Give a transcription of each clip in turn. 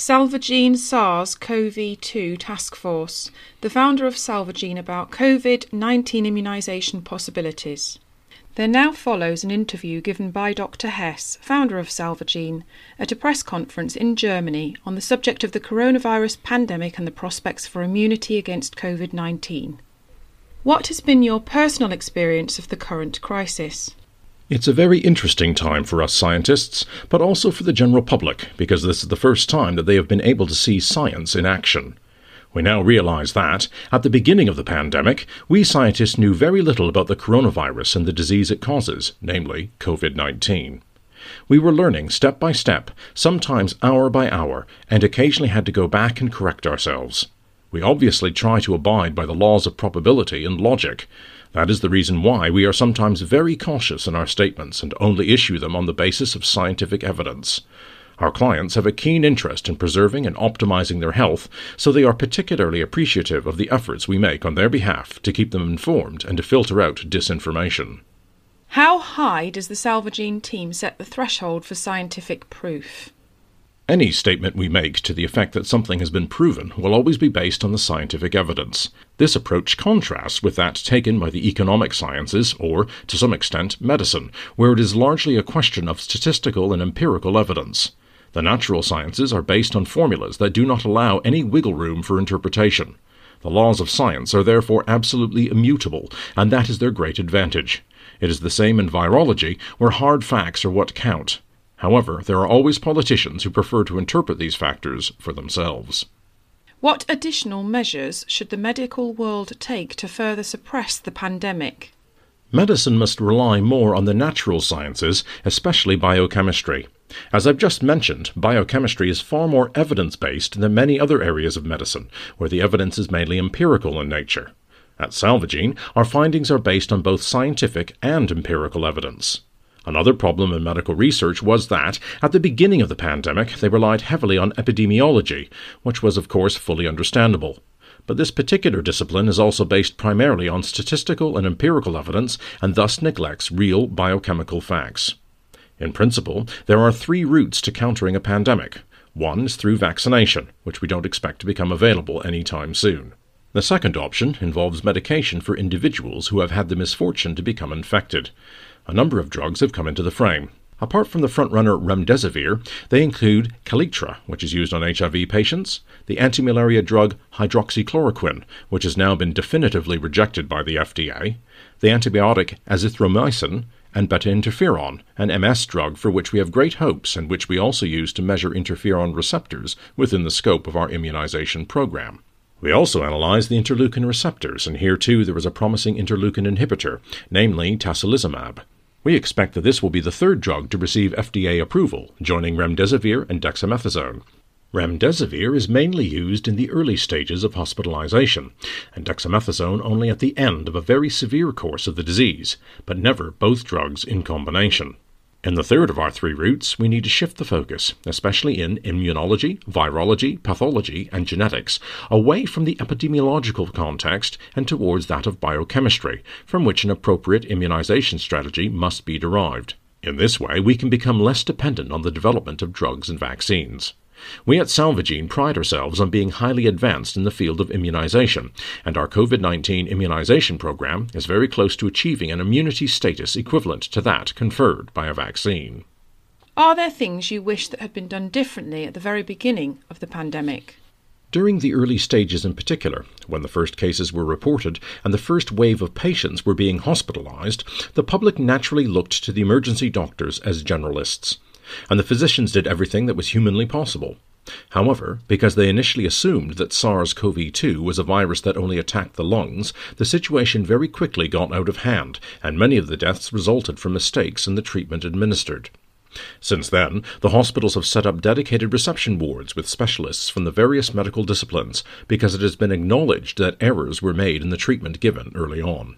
Salvagene SARS CoV 2 Task Force, the founder of Salvagene about COVID 19 immunisation possibilities. There now follows an interview given by Dr. Hess, founder of Salvagene, at a press conference in Germany on the subject of the coronavirus pandemic and the prospects for immunity against COVID 19. What has been your personal experience of the current crisis? It's a very interesting time for us scientists, but also for the general public, because this is the first time that they have been able to see science in action. We now realize that, at the beginning of the pandemic, we scientists knew very little about the coronavirus and the disease it causes, namely COVID 19. We were learning step by step, sometimes hour by hour, and occasionally had to go back and correct ourselves. We obviously try to abide by the laws of probability and logic, that is the reason why we are sometimes very cautious in our statements and only issue them on the basis of scientific evidence. Our clients have a keen interest in preserving and optimizing their health, so they are particularly appreciative of the efforts we make on their behalf to keep them informed and to filter out disinformation. How high does the Salvagene team set the threshold for scientific proof? Any statement we make to the effect that something has been proven will always be based on the scientific evidence. This approach contrasts with that taken by the economic sciences, or, to some extent, medicine, where it is largely a question of statistical and empirical evidence. The natural sciences are based on formulas that do not allow any wiggle room for interpretation. The laws of science are therefore absolutely immutable, and that is their great advantage. It is the same in virology, where hard facts are what count. However, there are always politicians who prefer to interpret these factors for themselves. What additional measures should the medical world take to further suppress the pandemic? Medicine must rely more on the natural sciences, especially biochemistry. As I've just mentioned, biochemistry is far more evidence based than many other areas of medicine, where the evidence is mainly empirical in nature. At Salvagene, our findings are based on both scientific and empirical evidence. Another problem in medical research was that, at the beginning of the pandemic, they relied heavily on epidemiology, which was, of course, fully understandable. But this particular discipline is also based primarily on statistical and empirical evidence and thus neglects real biochemical facts. In principle, there are three routes to countering a pandemic. One is through vaccination, which we don't expect to become available any time soon. The second option involves medication for individuals who have had the misfortune to become infected a number of drugs have come into the frame. Apart from the frontrunner remdesivir, they include Kaletra, which is used on HIV patients, the anti-malaria drug hydroxychloroquine, which has now been definitively rejected by the FDA, the antibiotic azithromycin, and beta interferon, an MS drug for which we have great hopes and which we also use to measure interferon receptors within the scope of our immunization program. We also analyzed the interleukin receptors, and here too there is a promising interleukin inhibitor, namely tocilizumab. We expect that this will be the third drug to receive FDA approval, joining remdesivir and dexamethasone. Remdesivir is mainly used in the early stages of hospitalization, and dexamethasone only at the end of a very severe course of the disease, but never both drugs in combination. In the third of our three routes, we need to shift the focus, especially in immunology, virology, pathology, and genetics, away from the epidemiological context and towards that of biochemistry, from which an appropriate immunization strategy must be derived. In this way, we can become less dependent on the development of drugs and vaccines. We at Salvagene pride ourselves on being highly advanced in the field of immunization, and our COVID 19 immunization program is very close to achieving an immunity status equivalent to that conferred by a vaccine. Are there things you wish that had been done differently at the very beginning of the pandemic? During the early stages in particular, when the first cases were reported and the first wave of patients were being hospitalized, the public naturally looked to the emergency doctors as generalists and the physicians did everything that was humanly possible. However, because they initially assumed that SARS CoV 2 was a virus that only attacked the lungs, the situation very quickly got out of hand, and many of the deaths resulted from mistakes in the treatment administered. Since then, the hospitals have set up dedicated reception wards with specialists from the various medical disciplines because it has been acknowledged that errors were made in the treatment given early on.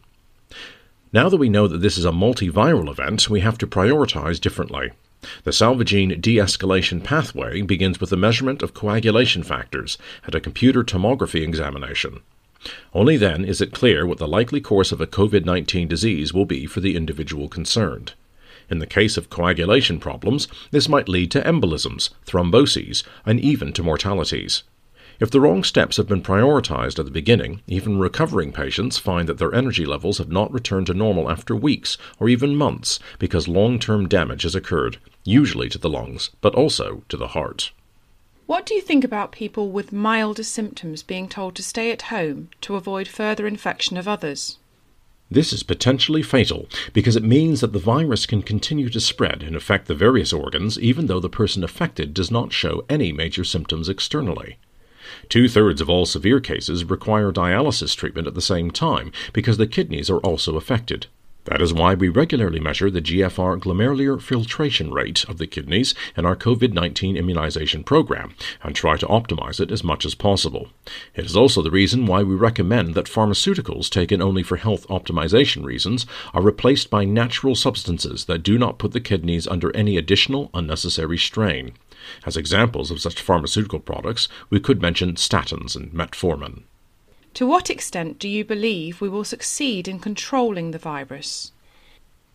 Now that we know that this is a multiviral event, we have to prioritize differently. The Salvagene de escalation pathway begins with the measurement of coagulation factors and a computer tomography examination. Only then is it clear what the likely course of a COVID 19 disease will be for the individual concerned. In the case of coagulation problems, this might lead to embolisms, thromboses, and even to mortalities. If the wrong steps have been prioritized at the beginning, even recovering patients find that their energy levels have not returned to normal after weeks or even months because long term damage has occurred, usually to the lungs, but also to the heart. What do you think about people with milder symptoms being told to stay at home to avoid further infection of others? This is potentially fatal because it means that the virus can continue to spread and affect the various organs even though the person affected does not show any major symptoms externally. Two thirds of all severe cases require dialysis treatment at the same time because the kidneys are also affected. That is why we regularly measure the GFR glomerular filtration rate of the kidneys in our COVID 19 immunization program and try to optimize it as much as possible. It is also the reason why we recommend that pharmaceuticals taken only for health optimization reasons are replaced by natural substances that do not put the kidneys under any additional unnecessary strain. As examples of such pharmaceutical products, we could mention statins and metformin. To what extent do you believe we will succeed in controlling the virus?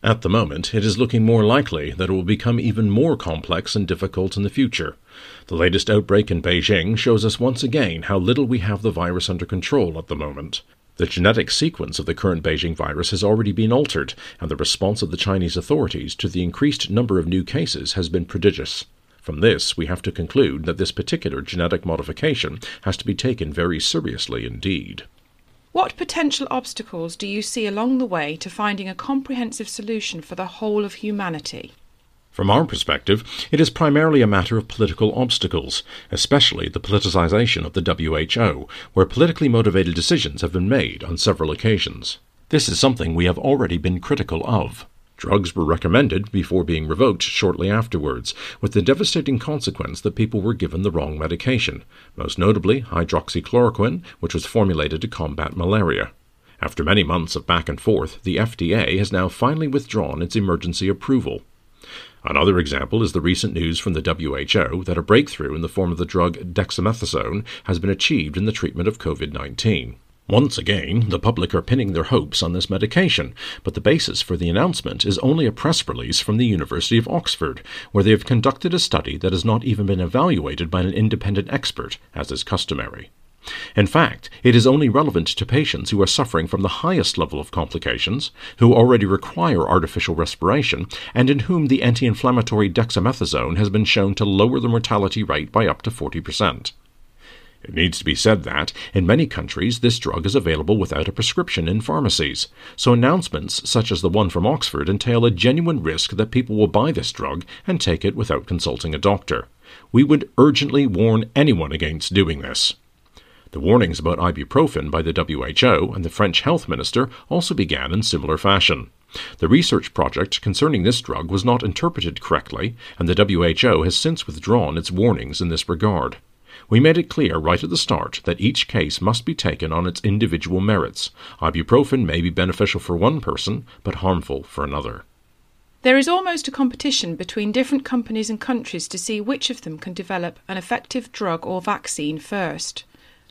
At the moment, it is looking more likely that it will become even more complex and difficult in the future. The latest outbreak in Beijing shows us once again how little we have the virus under control at the moment. The genetic sequence of the current Beijing virus has already been altered, and the response of the Chinese authorities to the increased number of new cases has been prodigious. From this, we have to conclude that this particular genetic modification has to be taken very seriously indeed. What potential obstacles do you see along the way to finding a comprehensive solution for the whole of humanity? From our perspective, it is primarily a matter of political obstacles, especially the politicization of the WHO, where politically motivated decisions have been made on several occasions. This is something we have already been critical of. Drugs were recommended before being revoked shortly afterwards, with the devastating consequence that people were given the wrong medication, most notably hydroxychloroquine, which was formulated to combat malaria. After many months of back and forth, the FDA has now finally withdrawn its emergency approval. Another example is the recent news from the WHO that a breakthrough in the form of the drug dexamethasone has been achieved in the treatment of COVID 19. Once again, the public are pinning their hopes on this medication, but the basis for the announcement is only a press release from the University of Oxford, where they have conducted a study that has not even been evaluated by an independent expert, as is customary. In fact, it is only relevant to patients who are suffering from the highest level of complications, who already require artificial respiration, and in whom the anti inflammatory dexamethasone has been shown to lower the mortality rate by up to 40%. It needs to be said that, in many countries, this drug is available without a prescription in pharmacies, so announcements such as the one from Oxford entail a genuine risk that people will buy this drug and take it without consulting a doctor. We would urgently warn anyone against doing this. The warnings about ibuprofen by the WHO and the French health minister also began in similar fashion. The research project concerning this drug was not interpreted correctly, and the WHO has since withdrawn its warnings in this regard. We made it clear right at the start that each case must be taken on its individual merits. Ibuprofen may be beneficial for one person, but harmful for another. There is almost a competition between different companies and countries to see which of them can develop an effective drug or vaccine first.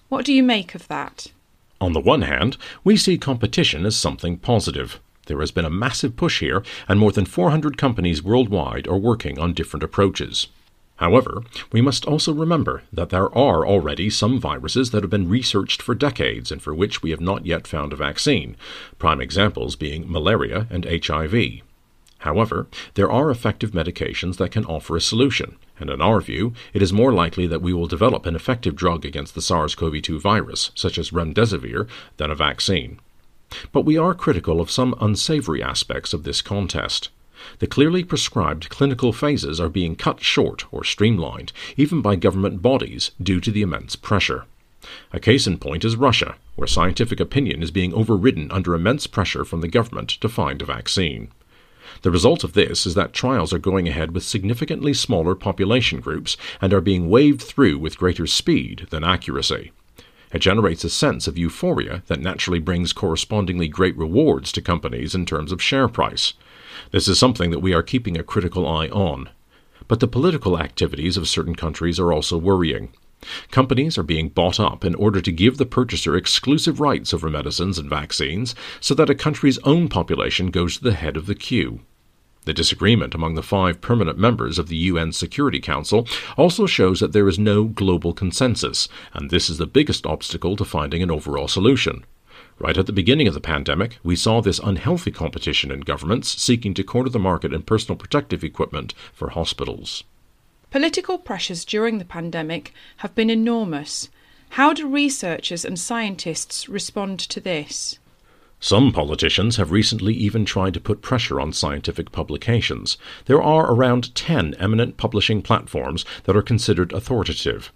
What do you make of that? On the one hand, we see competition as something positive. There has been a massive push here, and more than 400 companies worldwide are working on different approaches. However, we must also remember that there are already some viruses that have been researched for decades and for which we have not yet found a vaccine, prime examples being malaria and HIV. However, there are effective medications that can offer a solution, and in our view, it is more likely that we will develop an effective drug against the SARS CoV 2 virus, such as remdesivir, than a vaccine. But we are critical of some unsavory aspects of this contest. The clearly prescribed clinical phases are being cut short or streamlined, even by government bodies, due to the immense pressure. A case in point is Russia, where scientific opinion is being overridden under immense pressure from the government to find a vaccine. The result of this is that trials are going ahead with significantly smaller population groups and are being waved through with greater speed than accuracy. It generates a sense of euphoria that naturally brings correspondingly great rewards to companies in terms of share price. This is something that we are keeping a critical eye on. But the political activities of certain countries are also worrying. Companies are being bought up in order to give the purchaser exclusive rights over medicines and vaccines so that a country's own population goes to the head of the queue. The disagreement among the five permanent members of the UN Security Council also shows that there is no global consensus, and this is the biggest obstacle to finding an overall solution. Right at the beginning of the pandemic, we saw this unhealthy competition in governments seeking to corner the market in personal protective equipment for hospitals. Political pressures during the pandemic have been enormous. How do researchers and scientists respond to this? Some politicians have recently even tried to put pressure on scientific publications. There are around 10 eminent publishing platforms that are considered authoritative.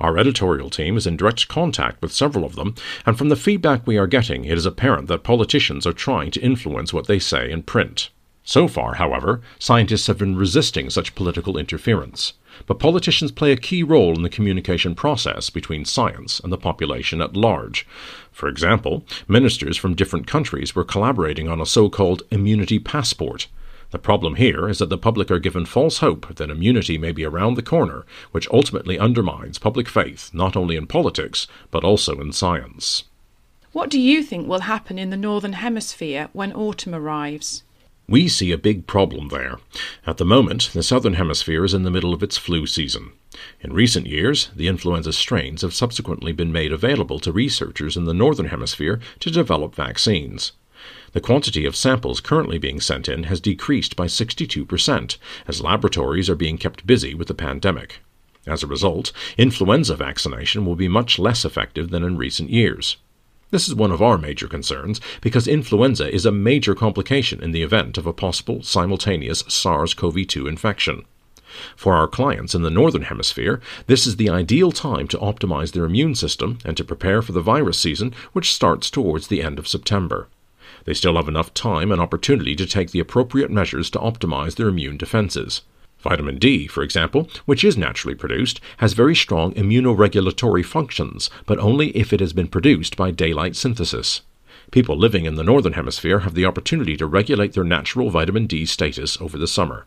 Our editorial team is in direct contact with several of them, and from the feedback we are getting, it is apparent that politicians are trying to influence what they say in print. So far, however, scientists have been resisting such political interference. But politicians play a key role in the communication process between science and the population at large. For example, ministers from different countries were collaborating on a so called immunity passport. The problem here is that the public are given false hope that immunity may be around the corner, which ultimately undermines public faith not only in politics, but also in science. What do you think will happen in the Northern Hemisphere when autumn arrives? We see a big problem there. At the moment, the Southern Hemisphere is in the middle of its flu season. In recent years, the influenza strains have subsequently been made available to researchers in the Northern Hemisphere to develop vaccines. The quantity of samples currently being sent in has decreased by 62%, as laboratories are being kept busy with the pandemic. As a result, influenza vaccination will be much less effective than in recent years. This is one of our major concerns because influenza is a major complication in the event of a possible simultaneous SARS CoV 2 infection. For our clients in the Northern Hemisphere, this is the ideal time to optimize their immune system and to prepare for the virus season, which starts towards the end of September. They still have enough time and opportunity to take the appropriate measures to optimize their immune defenses. Vitamin D, for example, which is naturally produced, has very strong immunoregulatory functions, but only if it has been produced by daylight synthesis. People living in the Northern Hemisphere have the opportunity to regulate their natural vitamin D status over the summer.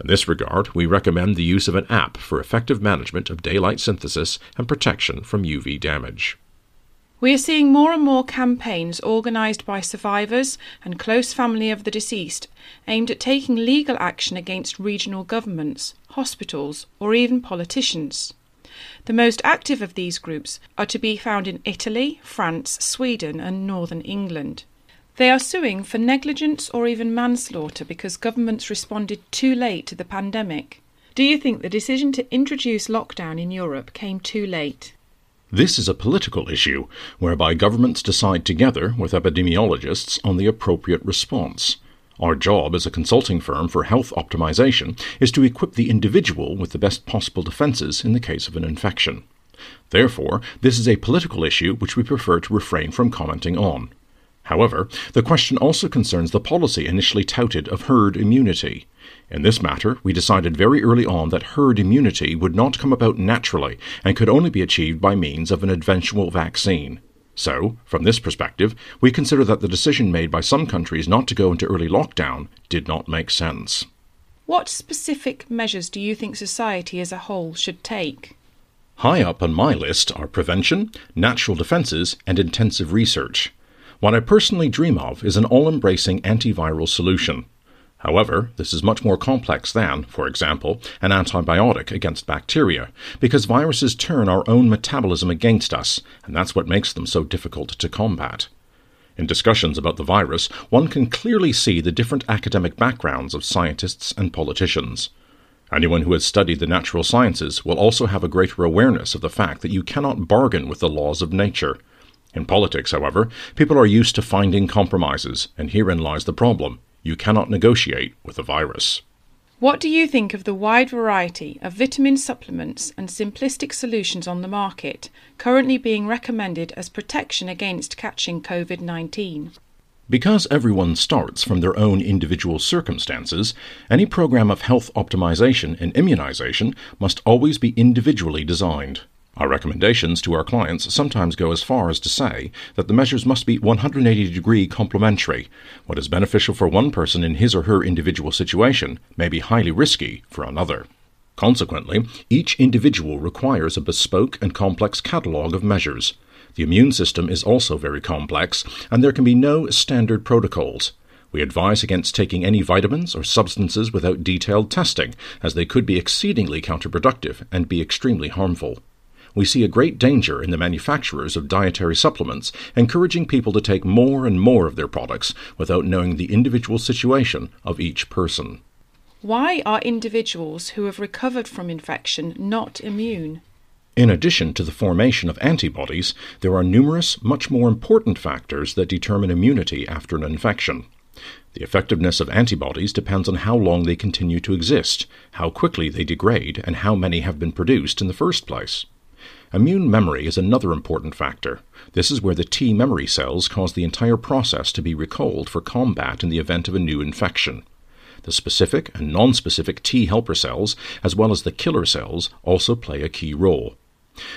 In this regard, we recommend the use of an app for effective management of daylight synthesis and protection from UV damage. We are seeing more and more campaigns organised by survivors and close family of the deceased aimed at taking legal action against regional governments, hospitals, or even politicians. The most active of these groups are to be found in Italy, France, Sweden, and Northern England. They are suing for negligence or even manslaughter because governments responded too late to the pandemic. Do you think the decision to introduce lockdown in Europe came too late? This is a political issue, whereby governments decide together with epidemiologists on the appropriate response. Our job as a consulting firm for health optimization is to equip the individual with the best possible defenses in the case of an infection. Therefore, this is a political issue which we prefer to refrain from commenting on. However, the question also concerns the policy initially touted of herd immunity. In this matter, we decided very early on that herd immunity would not come about naturally and could only be achieved by means of an eventual vaccine. So, from this perspective, we consider that the decision made by some countries not to go into early lockdown did not make sense. What specific measures do you think society as a whole should take? High up on my list are prevention, natural defences, and intensive research. What I personally dream of is an all embracing antiviral solution. However, this is much more complex than, for example, an antibiotic against bacteria, because viruses turn our own metabolism against us, and that's what makes them so difficult to combat. In discussions about the virus, one can clearly see the different academic backgrounds of scientists and politicians. Anyone who has studied the natural sciences will also have a greater awareness of the fact that you cannot bargain with the laws of nature. In politics, however, people are used to finding compromises, and herein lies the problem. You cannot negotiate with a virus. What do you think of the wide variety of vitamin supplements and simplistic solutions on the market currently being recommended as protection against catching COVID 19? Because everyone starts from their own individual circumstances, any program of health optimization and immunization must always be individually designed. Our recommendations to our clients sometimes go as far as to say that the measures must be 180 degree complementary. What is beneficial for one person in his or her individual situation may be highly risky for another. Consequently, each individual requires a bespoke and complex catalogue of measures. The immune system is also very complex, and there can be no standard protocols. We advise against taking any vitamins or substances without detailed testing, as they could be exceedingly counterproductive and be extremely harmful. We see a great danger in the manufacturers of dietary supplements encouraging people to take more and more of their products without knowing the individual situation of each person. Why are individuals who have recovered from infection not immune? In addition to the formation of antibodies, there are numerous, much more important factors that determine immunity after an infection. The effectiveness of antibodies depends on how long they continue to exist, how quickly they degrade, and how many have been produced in the first place. Immune memory is another important factor. This is where the T memory cells cause the entire process to be recalled for combat in the event of a new infection. The specific and non-specific T helper cells, as well as the killer cells, also play a key role.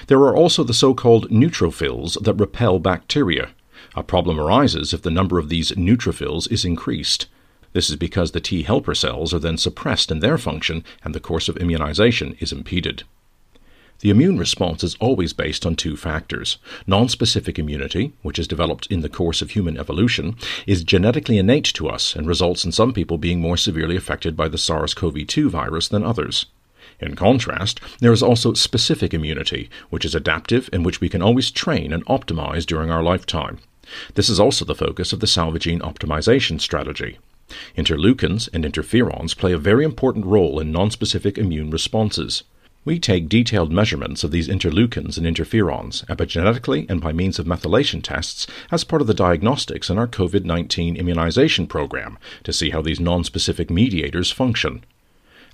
There are also the so-called neutrophils that repel bacteria. A problem arises if the number of these neutrophils is increased. This is because the T helper cells are then suppressed in their function and the course of immunization is impeded. The immune response is always based on two factors. Nonspecific immunity, which is developed in the course of human evolution, is genetically innate to us and results in some people being more severely affected by the SARS CoV 2 virus than others. In contrast, there is also specific immunity, which is adaptive and which we can always train and optimize during our lifetime. This is also the focus of the Salvagene optimization strategy. Interleukins and interferons play a very important role in nonspecific immune responses. We take detailed measurements of these interleukins and interferons epigenetically and by means of methylation tests as part of the diagnostics in our COVID 19 immunization program to see how these nonspecific mediators function.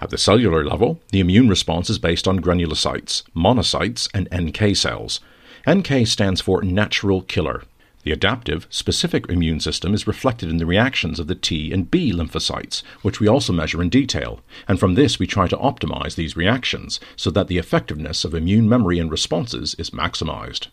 At the cellular level, the immune response is based on granulocytes, monocytes, and NK cells. NK stands for natural killer. The adaptive, specific immune system is reflected in the reactions of the T and B lymphocytes, which we also measure in detail, and from this we try to optimize these reactions so that the effectiveness of immune memory and responses is maximized.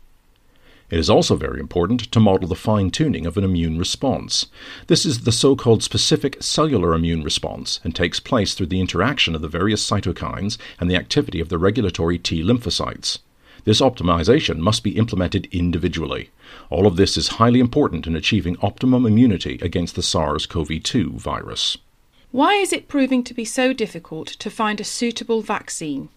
It is also very important to model the fine tuning of an immune response. This is the so called specific cellular immune response and takes place through the interaction of the various cytokines and the activity of the regulatory T lymphocytes. This optimization must be implemented individually. All of this is highly important in achieving optimum immunity against the SARS CoV 2 virus. Why is it proving to be so difficult to find a suitable vaccine?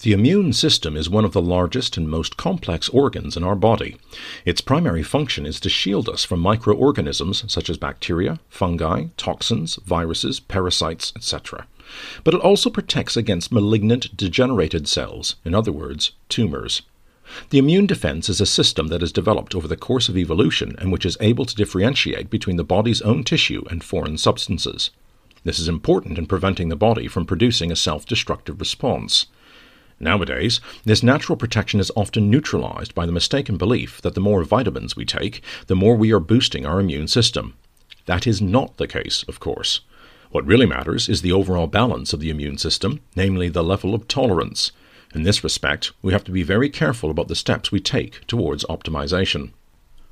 The immune system is one of the largest and most complex organs in our body. Its primary function is to shield us from microorganisms such as bacteria, fungi, toxins, viruses, parasites, etc. But it also protects against malignant degenerated cells, in other words, tumors. The immune defense is a system that is developed over the course of evolution and which is able to differentiate between the body's own tissue and foreign substances. This is important in preventing the body from producing a self destructive response. Nowadays, this natural protection is often neutralized by the mistaken belief that the more vitamins we take, the more we are boosting our immune system. That is not the case, of course. What really matters is the overall balance of the immune system, namely the level of tolerance. In this respect, we have to be very careful about the steps we take towards optimization.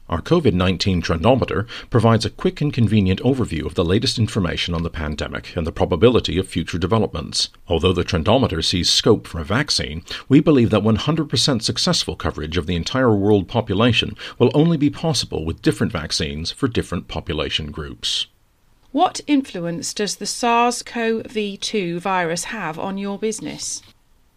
Our COVID 19 trendometer provides a quick and convenient overview of the latest information on the pandemic and the probability of future developments. Although the trendometer sees scope for a vaccine, we believe that 100% successful coverage of the entire world population will only be possible with different vaccines for different population groups. What influence does the SARS CoV 2 virus have on your business?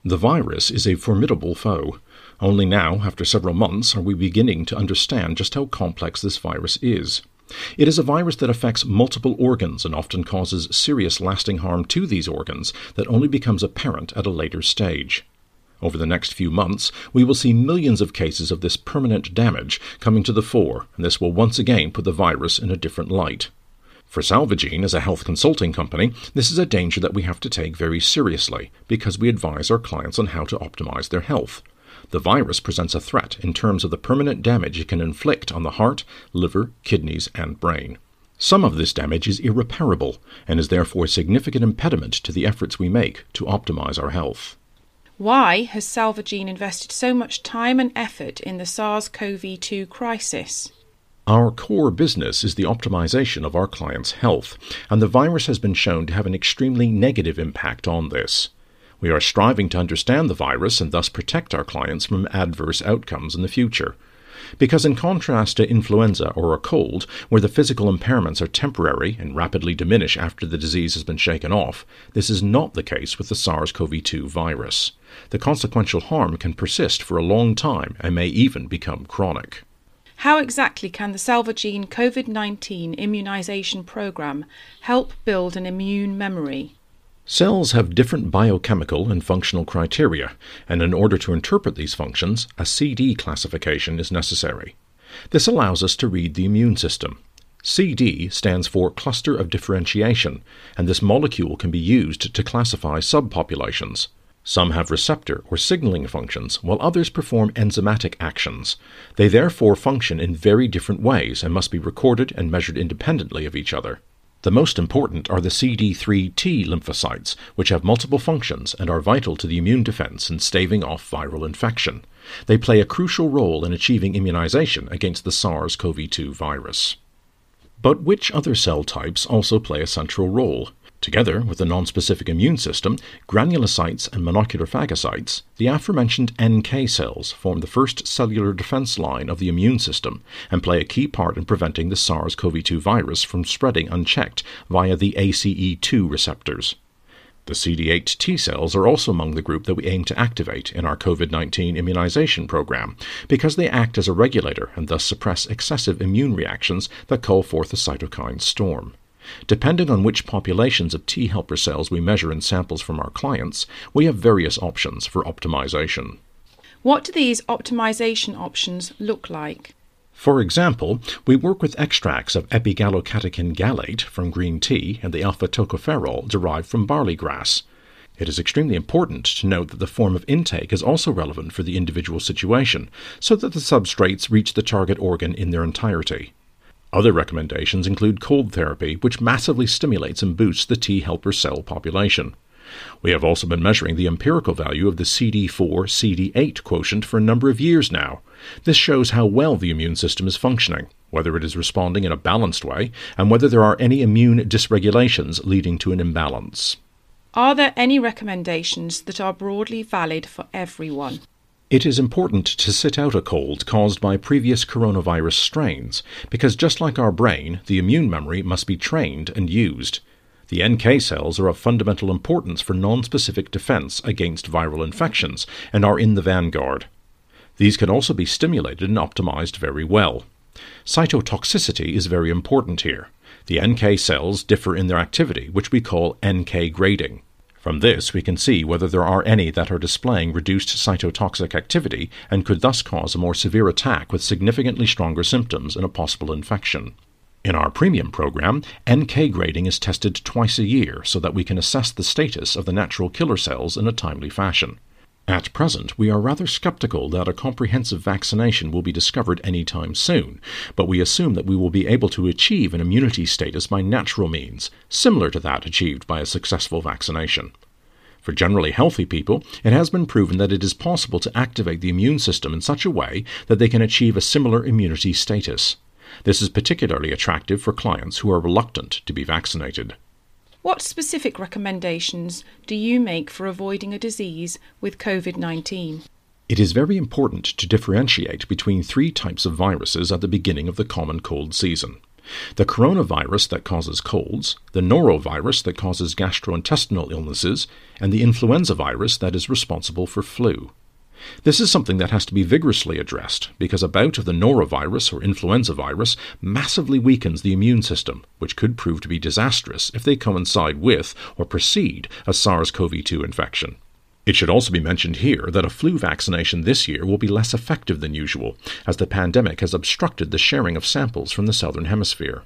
The virus is a formidable foe. Only now, after several months, are we beginning to understand just how complex this virus is. It is a virus that affects multiple organs and often causes serious lasting harm to these organs that only becomes apparent at a later stage. Over the next few months, we will see millions of cases of this permanent damage coming to the fore, and this will once again put the virus in a different light. For Salvagene, as a health consulting company, this is a danger that we have to take very seriously because we advise our clients on how to optimize their health. The virus presents a threat in terms of the permanent damage it can inflict on the heart, liver, kidneys, and brain. Some of this damage is irreparable and is therefore a significant impediment to the efforts we make to optimize our health. Why has Salvagene invested so much time and effort in the SARS CoV 2 crisis? Our core business is the optimization of our clients' health, and the virus has been shown to have an extremely negative impact on this. We are striving to understand the virus and thus protect our clients from adverse outcomes in the future. because, in contrast to influenza or a cold, where the physical impairments are temporary and rapidly diminish after the disease has been shaken off, this is not the case with the SARS CoV 2 virus. The consequential harm can persist for a long time and may even become chronic. How exactly can the Salvagene COVID 19 immunisation programme help build an immune memory? Cells have different biochemical and functional criteria, and in order to interpret these functions, a CD classification is necessary. This allows us to read the immune system. CD stands for cluster of differentiation, and this molecule can be used to classify subpopulations. Some have receptor or signaling functions, while others perform enzymatic actions. They therefore function in very different ways and must be recorded and measured independently of each other. The most important are the CD3 T lymphocytes, which have multiple functions and are vital to the immune defense in staving off viral infection. They play a crucial role in achieving immunization against the SARS CoV 2 virus. But which other cell types also play a central role? Together with the nonspecific immune system, granulocytes and monocular phagocytes, the aforementioned NK cells form the first cellular defense line of the immune system and play a key part in preventing the SARS CoV 2 virus from spreading unchecked via the ACE2 receptors. The CD8 T cells are also among the group that we aim to activate in our COVID 19 immunization program because they act as a regulator and thus suppress excessive immune reactions that call forth a cytokine storm. Depending on which populations of T helper cells we measure in samples from our clients, we have various options for optimization. What do these optimization options look like? For example, we work with extracts of epigallocatechin gallate from green tea and the alpha tocopherol derived from barley grass. It is extremely important to note that the form of intake is also relevant for the individual situation, so that the substrates reach the target organ in their entirety. Other recommendations include cold therapy, which massively stimulates and boosts the T helper cell population. We have also been measuring the empirical value of the CD4 CD8 quotient for a number of years now. This shows how well the immune system is functioning, whether it is responding in a balanced way, and whether there are any immune dysregulations leading to an imbalance. Are there any recommendations that are broadly valid for everyone? It is important to sit out a cold caused by previous coronavirus strains, because just like our brain, the immune memory must be trained and used. The NK cells are of fundamental importance for nonspecific defense against viral infections and are in the vanguard. These can also be stimulated and optimized very well. Cytotoxicity is very important here. The NK cells differ in their activity, which we call NK grading. From this, we can see whether there are any that are displaying reduced cytotoxic activity and could thus cause a more severe attack with significantly stronger symptoms and a possible infection. In our premium program, NK grading is tested twice a year so that we can assess the status of the natural killer cells in a timely fashion. At present, we are rather skeptical that a comprehensive vaccination will be discovered any time soon, but we assume that we will be able to achieve an immunity status by natural means, similar to that achieved by a successful vaccination. For generally healthy people, it has been proven that it is possible to activate the immune system in such a way that they can achieve a similar immunity status. This is particularly attractive for clients who are reluctant to be vaccinated. What specific recommendations do you make for avoiding a disease with COVID 19? It is very important to differentiate between three types of viruses at the beginning of the common cold season the coronavirus that causes colds, the norovirus that causes gastrointestinal illnesses, and the influenza virus that is responsible for flu. This is something that has to be vigorously addressed because a bout of the norovirus or influenza virus massively weakens the immune system, which could prove to be disastrous if they coincide with or precede a SARS CoV 2 infection. It should also be mentioned here that a flu vaccination this year will be less effective than usual, as the pandemic has obstructed the sharing of samples from the Southern Hemisphere.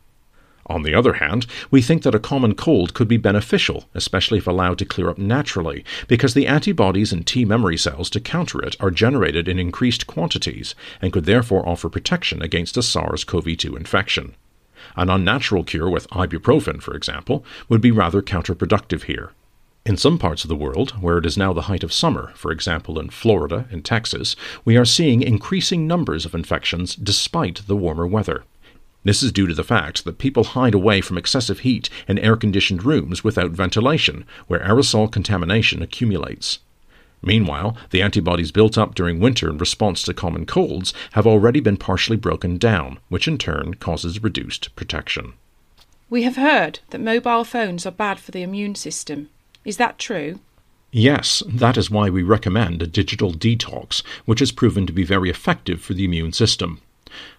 On the other hand, we think that a common cold could be beneficial, especially if allowed to clear up naturally, because the antibodies and T memory cells to counter it are generated in increased quantities and could therefore offer protection against a SARS CoV 2 infection. An unnatural cure with ibuprofen, for example, would be rather counterproductive here. In some parts of the world, where it is now the height of summer, for example in Florida and Texas, we are seeing increasing numbers of infections despite the warmer weather. This is due to the fact that people hide away from excessive heat in air conditioned rooms without ventilation, where aerosol contamination accumulates. Meanwhile, the antibodies built up during winter in response to common colds have already been partially broken down, which in turn causes reduced protection. We have heard that mobile phones are bad for the immune system. Is that true? Yes, that is why we recommend a digital detox, which has proven to be very effective for the immune system.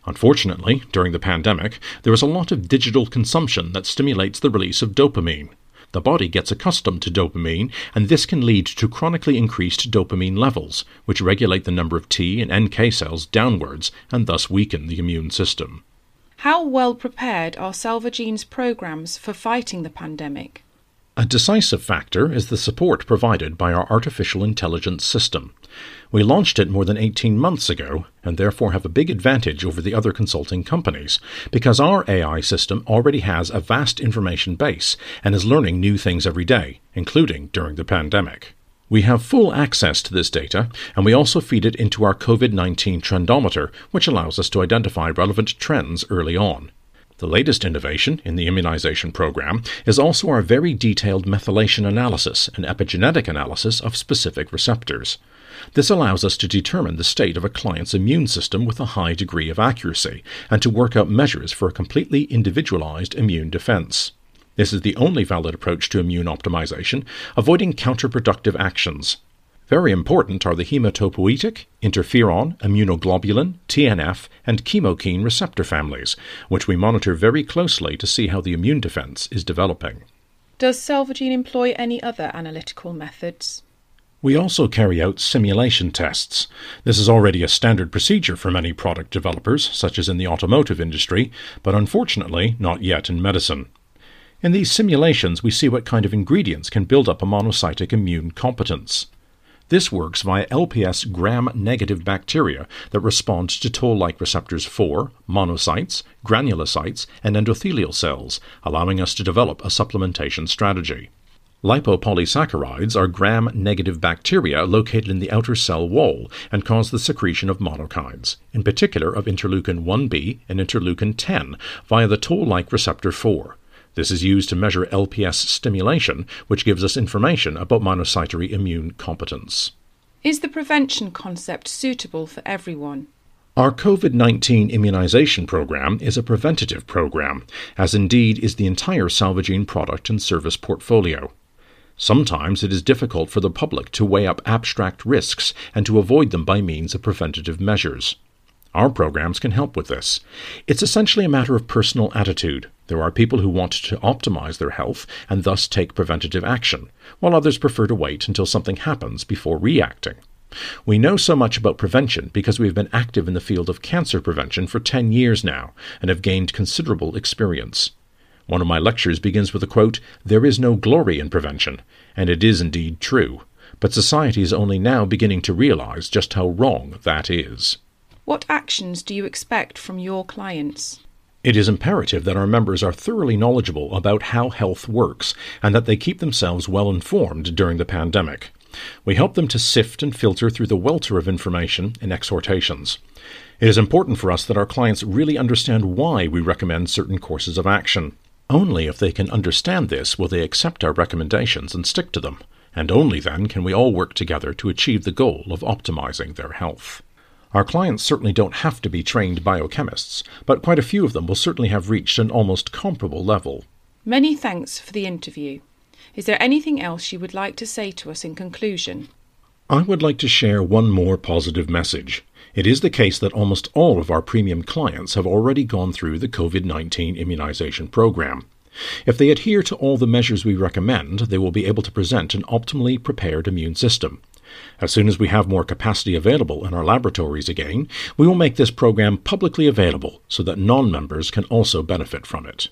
Unfortunately, during the pandemic, there is a lot of digital consumption that stimulates the release of dopamine. The body gets accustomed to dopamine, and this can lead to chronically increased dopamine levels, which regulate the number of T and NK cells downwards and thus weaken the immune system. How well prepared are Salvagene's programs for fighting the pandemic? A decisive factor is the support provided by our artificial intelligence system. We launched it more than 18 months ago and therefore have a big advantage over the other consulting companies because our AI system already has a vast information base and is learning new things every day, including during the pandemic. We have full access to this data, and we also feed it into our COVID 19 trendometer, which allows us to identify relevant trends early on. The latest innovation in the immunization program is also our very detailed methylation analysis and epigenetic analysis of specific receptors. This allows us to determine the state of a client's immune system with a high degree of accuracy and to work out measures for a completely individualized immune defense. This is the only valid approach to immune optimization, avoiding counterproductive actions. Very important are the hematopoietic, interferon, immunoglobulin, TNF, and chemokine receptor families, which we monitor very closely to see how the immune defense is developing. Does Salvagene employ any other analytical methods? We also carry out simulation tests. This is already a standard procedure for many product developers, such as in the automotive industry, but unfortunately not yet in medicine. In these simulations, we see what kind of ingredients can build up a monocytic immune competence. This works via LPS gram negative bacteria that respond to toll like receptors 4, monocytes, granulocytes, and endothelial cells, allowing us to develop a supplementation strategy. Lipopolysaccharides are gram negative bacteria located in the outer cell wall and cause the secretion of monokines, in particular of interleukin 1b and interleukin 10, via the toll like receptor 4. This is used to measure LPS stimulation, which gives us information about monocytary immune competence. Is the prevention concept suitable for everyone? Our COVID 19 immunization program is a preventative program, as indeed is the entire Salvagene product and service portfolio. Sometimes it is difficult for the public to weigh up abstract risks and to avoid them by means of preventative measures. Our programs can help with this. It's essentially a matter of personal attitude. There are people who want to optimize their health and thus take preventative action, while others prefer to wait until something happens before reacting. We know so much about prevention because we have been active in the field of cancer prevention for 10 years now and have gained considerable experience. One of my lectures begins with a quote There is no glory in prevention, and it is indeed true, but society is only now beginning to realize just how wrong that is. What actions do you expect from your clients? It is imperative that our members are thoroughly knowledgeable about how health works and that they keep themselves well informed during the pandemic. We help them to sift and filter through the welter of information and exhortations. It is important for us that our clients really understand why we recommend certain courses of action. Only if they can understand this will they accept our recommendations and stick to them, and only then can we all work together to achieve the goal of optimizing their health. Our clients certainly don't have to be trained biochemists, but quite a few of them will certainly have reached an almost comparable level. Many thanks for the interview. Is there anything else you would like to say to us in conclusion? I would like to share one more positive message. It is the case that almost all of our premium clients have already gone through the COVID 19 immunization program. If they adhere to all the measures we recommend, they will be able to present an optimally prepared immune system. As soon as we have more capacity available in our laboratories again, we will make this program publicly available so that non members can also benefit from it.